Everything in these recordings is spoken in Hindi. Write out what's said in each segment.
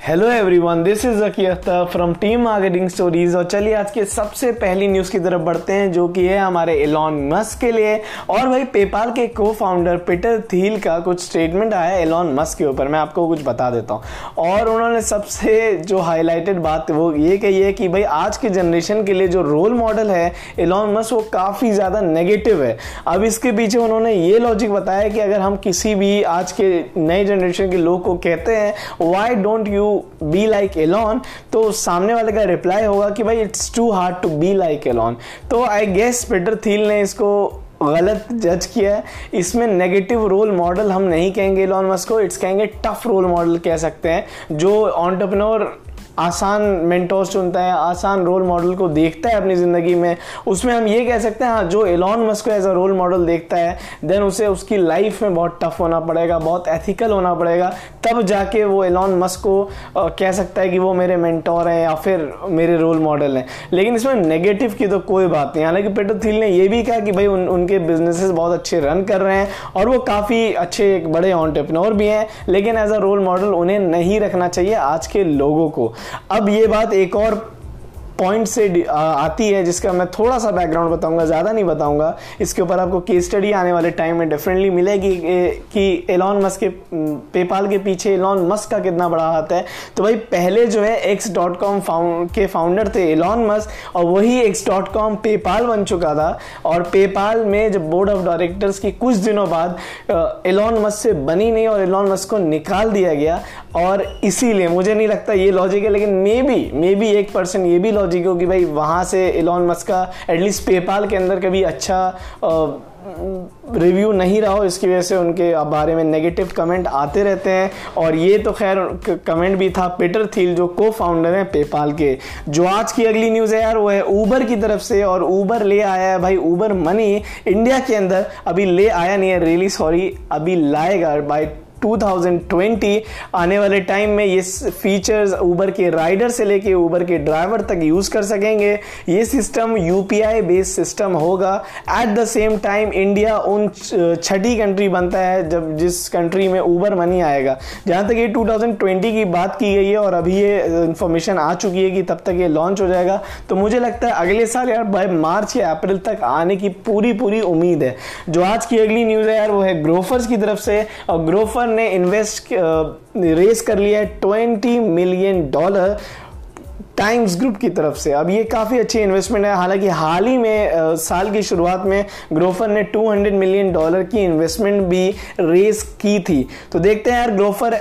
Hello everyone this is Zaki Akhtar from team marketing stories और चलिए आज के सबसे पहली न्यूज़ की तरफ़ बढ़ते हैं जो कि है हमारे एलॉन मस्क के लिए। और भाई पेपाल के को फाउंडर पीटर थील का कुछ स्टेटमेंट आया एलॉन मस्क के ऊपर, मैं आपको कुछ बता देता हूँ। और उन्होंने सबसे जो हाईलाइटेड बात वो ये कही है कि भाई आज के जनरेशन के लिए जो रोल मॉडल है एलॉन मस्क वो काफ़ी ज़्यादा नेगेटिव है। अब इसके पीछे उन्होंने ये लॉजिक बताया कि अगर हम किसी भी आज के नए जनरेशन के लोग को कहते हैं why don't you be like Elon तो सामने वाले का रिप्लाई होगा कि भाई it's too hard to be like Elon तो आई गेस पीटर थील ने इसको गलत जज किया है। इसमें नेगेटिव रोल मॉडल हम नहीं कहेंगे इलॉन मस्क को इट्स कहेंगे टफ रोल मॉडल कह सकते हैं, जो ऑन्टरप्रनोर आसान मेंटोर चुनता है आसान रोल मॉडल को देखता है अपनी ज़िंदगी में। उसमें हम ये कह सकते हैं हाँ जो एलॉन मस्क को एज अ रोल मॉडल देखता है देन उसे उसकी लाइफ में बहुत टफ होना पड़ेगा बहुत एथिकल होना पड़ेगा। तब जाके वो एलॉन मस्क को कह सकता है कि वो मेरे मेंटोर हैं या फिर मेरे रोल मॉडल हैं। लेकिन इसमें नेगेटिव की तो कोई बात नहीं। हालाँकि पेटर थील ने ये भी कहा कि भाई उन, उनके बिजनेसेस बहुत अच्छे रन कर रहे हैं और वो काफ़ी अच्छे एक बड़े ऑन्टरप्रनोर भी हैं लेकिन एज अ रोल मॉडल उन्हें नहीं रखना चाहिए आज के लोगों को। अब ये बात एक और पॉइंट से आती है जिसका मैं थोड़ा सा बैकग्राउंड बताऊँगा, ज़्यादा नहीं बताऊँगा। इसके ऊपर आपको केस स्टडी आने वाले टाइम में डेफिनेटली मिलेगी कि एलॉन मस्क के पेपाल के पीछे एलॉन मस्क का कितना बड़ा हाथ है। तो भाई, पहले जो है एक्स डॉट कॉम के फाउंडर थे एलॉन मस्क और वही एक्स डॉट कॉम पेपाल बन चुका था। और पेपाल में जब बोर्ड ऑफ़ डायरेक्टर्स की कुछ दिनों बाद एलॉन मस्क से बनी नहीं और एलॉन मस्क को निकाल दिया गया और इसीलिए मुझे नहीं लगता ये लॉजिक है, लेकिन मे बी मे बी एक पर्सन ये भी लॉजिक हो कि भाई वहाँ से इलॉन मस्क का एटलीस्ट पेपाल के अंदर कभी अच्छा रिव्यू नहीं रहा हो, इसकी वजह से उनके बारे में नेगेटिव कमेंट आते रहते हैं। और ये तो खैर कमेंट भी था पीटर थील जो को फाउंडर हैं पेपाल के, जो आज की अगली न्यूज़ है यार, वो है ऊबर की तरफ़ से, और ऊबर ले आया है भाई ऊबर मनी इंडिया के अंदर अभी ले आया नहीं है रियली सॉरी अभी लाएगा बाई 2020 आने वाले टाइम में ये फीचर्स ऊबर के राइडर से लेके ऊबर के ड्राइवर तक यूज़ कर सकेंगे। ये सिस्टम यूपीआई बेस्ड सिस्टम होगा। At the same time India उन छठी कंट्री बनता है, जब जिस कंट्री में ऊबर मनी आएगा। जहाँ तक ये 2020 की बात की गई है और अभी ये इन्फॉर्मेशन आ चुकी है कि तब तक ये लॉन्च हो जाएगा। तो मुझे लगता है अगले साल यार बाय मार्च या अप्रैल तक आने की पूरी पूरी उम्मीद है। जो आज की अगली न्यूज़ है यार, वो है ग्रोफर्स की तरफ़ से। और ग्रोफर ने इन्वेस्ट रेस कर लिया है twenty million dollar Times group की तरफ़ से। अब ये काफ़ी अच्छी इन्वेस्टमेंट है। हालाँकि हाल ही में आ, साल की शुरुआत में ग्रोफर ने 200 मिलियन डॉलर की इन्वेस्टमेंट भी रेस की थी। तो देखते हैं यार ग्रोफर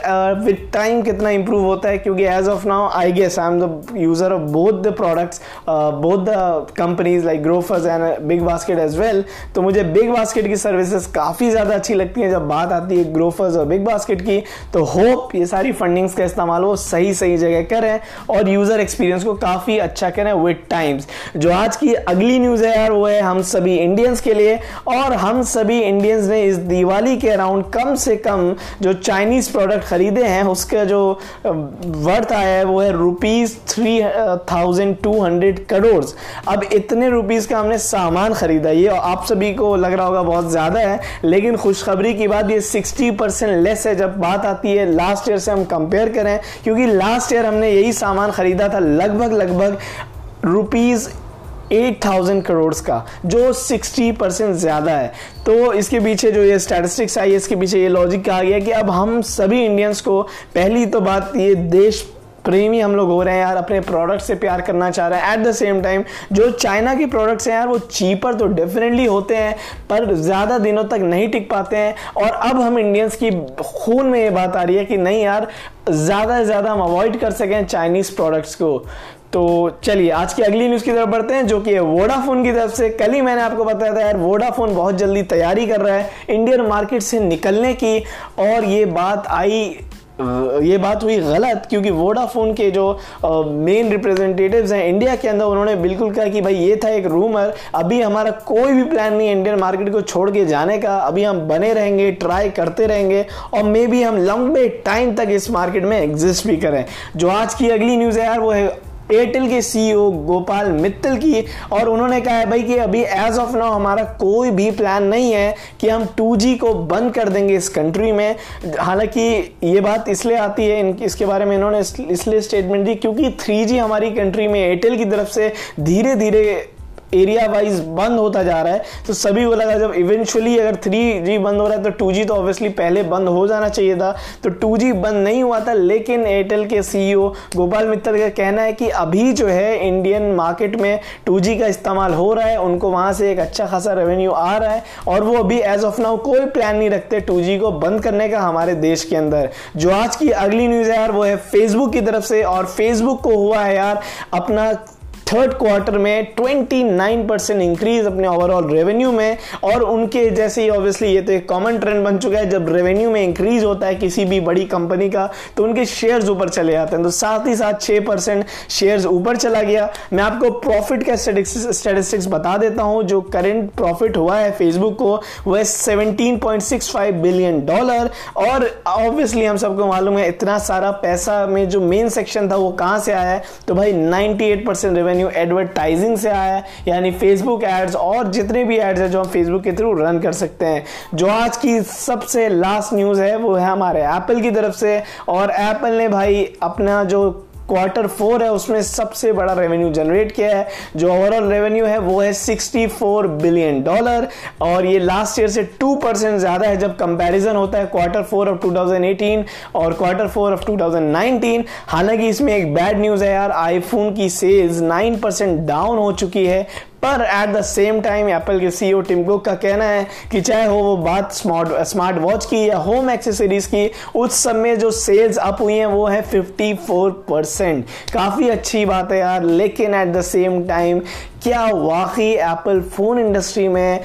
विद टाइम कितना इंप्रूव होता है क्योंकि as of now I guess I am the user of both the products both the companies like Grofers and Big Basket as well तो मुझे बिग बास्केट की सर्विसेज़ काफ़ी ज़्यादा अच्छी लगती हैं। जब बात आती है ग्रोफर्स और बिग बास्केट की तो होप ये सारी फंडिंग्स का इस्तेमाल वो सही सही जगह करें और यूज़र एक्सपीरियंस एक्सपीरियंस को काफ़ी अच्छा करें विद टाइम्स जो आज की अगली न्यूज़ है यार, वो है हम सभी इंडियंस के लिए और हम सभी इंडियंस ने इस दिवाली के अराउंड कम से कम जो चाइनीज़ प्रोडक्ट खरीदे हैं, उसका जो वर्थ आया है वो है rupees three thousand two hundred crore अब इतने रुपीज़ का हमने सामान खरीदा, ये आप सभी को लग रहा होगा बहुत ज़्यादा है, लेकिन खुशखबरी की बात, ये सिक्सटी परसेंट लेस है जब बात आती है लास्ट ईयर से हम कंपेयर करें, क्योंकि लास्ट ईयर हमने यही सामान खरीदा था लगभग लगभग रुपीज़ एट थाउज़ेंड करोड़ का, जो सिक्सटी परसेंट ज़्यादा है। तो इसके पीछे जो ये स्टैटिस्टिक्स आई है इसके पीछे ये लॉजिक कहा गया कि अब हम सभी इंडियंस को पहली तो बात ये देश प्रेमी हम लोग हो रहे हैं यार, अपने प्रोडक्ट से प्यार करना चाह रहे हैं। एट द सेम टाइम जो चाइना के प्रोडक्ट्स हैं यार, वो चीपर तो डेफिनेटली होते हैं, पर ज़्यादा दिनों तक नहीं टिक पाते हैं। और अब हम इंडियंस की खून में ये बात आ रही है कि नहीं यार, ज़्यादा से ज़्यादा हम अवॉइड कर सकें चाइनीज़ प्रोडक्ट्स को। तो चलिए, आज की अगली न्यूज़ की तरफ़ बढ़ते हैं, जो कि है वोडाफोन की तरफ़ से। कल ही मैंने आपको बताया था यार वोडाफोन बहुत जल्दी तैयारी कर रहा है इंडियन मार्केट से निकलने की, और ये बात आई ये बात हुई गलत, क्योंकि वोडाफोन के जो मेन रिप्रेजेंटेटिव्स हैं इंडिया के अंदर, उन्होंने बिल्कुल कहा कि भाई ये था एक रूमर अभी हमारा कोई भी प्लान नहीं इंडियन मार्केट को छोड़ के जाने का, अभी हम बने रहेंगे ट्राई करते रहेंगे, और मे बी हम लंबे टाइम तक इस मार्केट में एग्जिस्ट भी करें। जो आज की अगली न्यूज़ है यार, वो है एयरटेल के सीईओ गोपाल मित्तल की और उन्होंने कहा है भाई कि अभी एज ऑफ़ नाउ हमारा कोई भी प्लान नहीं है कि हम 2G को बंद कर देंगे इस कंट्री में। हालाँकि ये बात इसलिए आती है इसके बारे में इन्होंने इसलिए स्टेटमेंट दी क्योंकि 3G हमारी कंट्री में एयरटेल की तरफ़ से धीरे धीरे एरिया वाइज बंद होता जा रहा है तो सभी को लगा जब इवेंचुअली अगर थ्री जी बंद हो रहा है तो टू जी तो ऑब्वियसली पहले बंद हो जाना चाहिए था। तो टू जी बंद नहीं हुआ था, लेकिन एयरटेल के सीईओ गोपाल मित्तल का कहना है कि अभी जो है इंडियन मार्केट में टू जी का इस्तेमाल हो रहा है, उनको वहाँ से एक अच्छा खासा रेवेन्यू आ रहा है, और वो अभी एज ऑफ़ नाउ कोई प्लान नहीं रखते टू जी को बंद करने का हमारे देश के अंदर। जो आज की अगली न्यूज़ है यार, वो है फेसबुक की तरफ़ से, और फेसबुक को हुआ है यार अपना थर्ड क्वार्टर में 29 परसेंट इंक्रीज अपने ओवरऑल रेवेन्यू में और उनके जैसे ही ऑब्वियसली ये तो एक कॉमन ट्रेंड बन चुका है, जब रेवेन्यू में इंक्रीज होता है किसी भी बड़ी कंपनी का तो उनके शेयर्स ऊपर चले जाते हैं। तो साथ ही साथ 6 परसेंट शेयर्स ऊपर चला गया। मैं आपको प्रॉफिट का स्टेटिस्टिक्स बता देता हूँ। जो करेंट प्रॉफिट हुआ है फेसबुक को वह 17.65 बिलियन डॉलर और ऑब्वियसली हम सबको मालूम है, इतना सारा पैसा में जो मेन सेक्शन था, वो कहाँ से आया है? तो भाई 98 परसेंट रेवेन्यू रेवेन्यू एडवर्टाइजिंग से आया है, यानी फेसबुक एड्स और जितने भी एड्स हैं जो हम फेसबुक के थ्रू रन कर सकते हैं। जो आज की सबसे लास्ट न्यूज़ है, वो है हमारे एप्पल की तरफ़ से। और एप्पल ने भाई अपना जो क्वार्टर फोर है, उसमें सबसे बड़ा रेवेन्यू जनरेट किया है। जो ओवरऑल रेवेन्यू है, वो है 64 बिलियन डॉलर और ये लास्ट ईयर से 2 परसेंट ज़्यादा है जब कंपैरिजन होता है क्वार्टर फोर ऑफ़ 2018 और क्वार्टर फोर ऑफ़ 2019 हालाँकि इसमें एक बैड न्यूज़ है यार आईफोन की सेल्स 9 परसेंट डाउन हो चुकी है। पर at the same time Apple के सीईओ टिम कुक का कहना है कि चाहे हो वो बात स्मार्ट स्मार्ट वॉच की या होम एक्सेसरीज की, उस समय जो सेल्स अप हुई हैं, वो है 54 परसेंट काफ़ी अच्छी बात है यार, लेकिन एट द सेम टाइम क्या वाकई एप्पल फ़ोन इंडस्ट्री में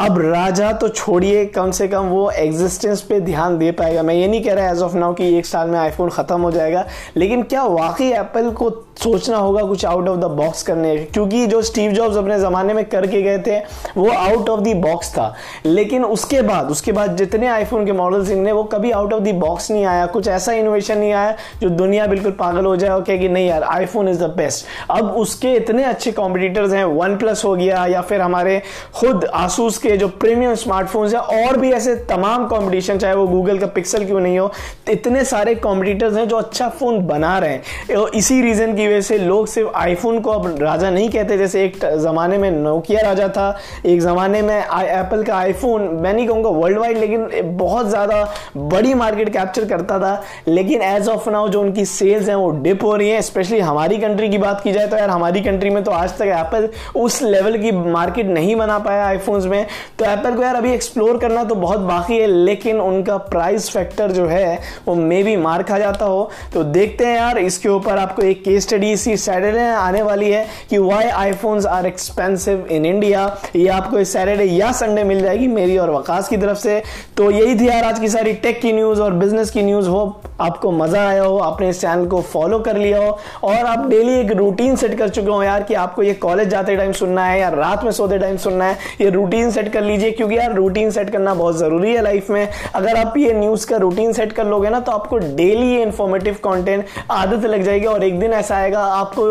अब राजा तो छोड़िए, कम से कम वो एग्जिस्टेंस पे ध्यान दे पाएगा। मैं ये नहीं कह रहा एज ऑफ़ नाउ कि एक साल में आईफोन ख़त्म हो जाएगा, लेकिन क्या वाकई एप्पल को सोचना होगा कुछ आउट ऑफ़ द बॉक्स करने क्योंकि जो स्टीव जॉब्स अपने ज़माने में करके गए थे, वो आउट ऑफ़ द बॉक्स था। लेकिन उसके बाद उसके बाद जितने आईफोन के मॉडल्स निकले वो कभी आउट ऑफ़ द बॉक्स नहीं आया। कुछ ऐसा इनोवेशन नहीं आया जो दुनिया बिल्कुल पागल हो जाए और कहे कि, नहीं यार आईफोन इज़ द बेस्ट अब उसके इतने अच्छे कॉम्पिटिटर्स हैं वन प्लस हो गया या फिर हमारे खुद आसूस के जो प्रीमियम स्मार्टफोन्स हैं, और भी ऐसे तमाम कॉम्पिटिशन चाहे वो गूगल का पिक्सल क्यों नहीं हो, इतने सारे कॉम्पिटिटर्स हैं जो अच्छा फ़ोन बना रहे हैं। इसी रीज़न की वजह से लोग सिर्फ़ आईफोन को अब राजा नहीं कहते, जैसे एक ज़माने में नोकिया राजा था, एक ज़माने में एप्पल का आईफोन मैं नहीं कहूँगा वर्ल्ड वाइड लेकिन बहुत ज़्यादा बड़ी मार्केट कैप्चर करता था। लेकिन एज ऑफ़ नाउ जो उनकी सेल्स हैं, वो डिप हो रही हैं स्पेशली हमारी कंट्री की बात की जाए तो यार, हमारी कंट्री में तो आज तक एप्पल उस लेवल की मार्केट नहीं बना पाया आईफोन्स में। तो एप्पल को यार अभी एक्सप्लोर करना तो बहुत बाकी है, लेकिन उनका प्राइस फैक्टर जो है, वो मे भी मार खा जाता हो। तो देखते हैं यार, इसके ऊपर आपको एक केस इसी सैटरडे आने वाली है कि why iPhones are expensive in India ये आपको इस सैटरडे या संडे मिल जाएगी मेरी और वकास की तरफ़ से। तो यही थी यार आज की सारी टेक की न्यूज़ और बिज़नेस की न्यूज़ हो आपको मज़ा आया हो, आपने इस चैनल को फॉलो कर लिया हो और आप डेली एक रूटीन सेट कर चुके हो यार कि आपको ये कॉलेज जाते टाइम सुनना है या रात में सोते टाइम सुनना है, ये रूटीन सेट कर लीजिए क्योंकि यार रूटीन सेट करना बहुत ज़रूरी है लाइफ में। अगर आप ये न्यूज़ का रूटीन सेट कर लोगे ना तो आपको डेली ये इन्फॉर्मेटिव कॉन्टेंट आदत लग जाएगी और एक दिन ऐसा आएगा आपको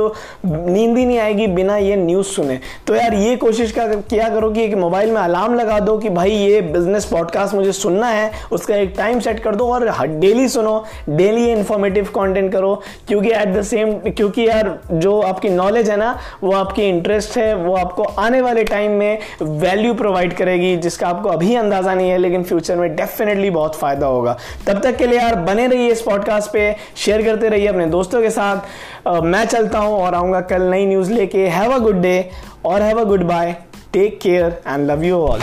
नींद ही नहीं आएगी बिना ये न्यूज़ सुने। तो यार ये कोशिश किया करो कि एक मोबाइल में अलार्म लगा दो कि भाई ये बिज़नेस पॉडकास्ट मुझे सुनना है, उसका एक टाइम सेट कर दो और डेली सुनो। डेली इंफॉर्मेटिव कंटेंट करो क्योंकि एट द सेम क्योंकि यार जो आपकी नॉलेज है ना वो आपकी इंटरेस्ट है वो आपको आने वाले टाइम में वैल्यू प्रोवाइड करेगी जिसका आपको अभी अंदाज़ा नहीं है लेकिन फ्यूचर में डेफिनेटली बहुत फ़ायदा होगा। तब तक के लिए यार बने रहिए इस पॉडकास्ट पे शेयर करते रहिए अपने दोस्तों के साथ। आ, मैं चलता हूँ और आऊँगा कल नई न्यूज़ लेके। हैव अ गुड डे और have a good bye take care and love you all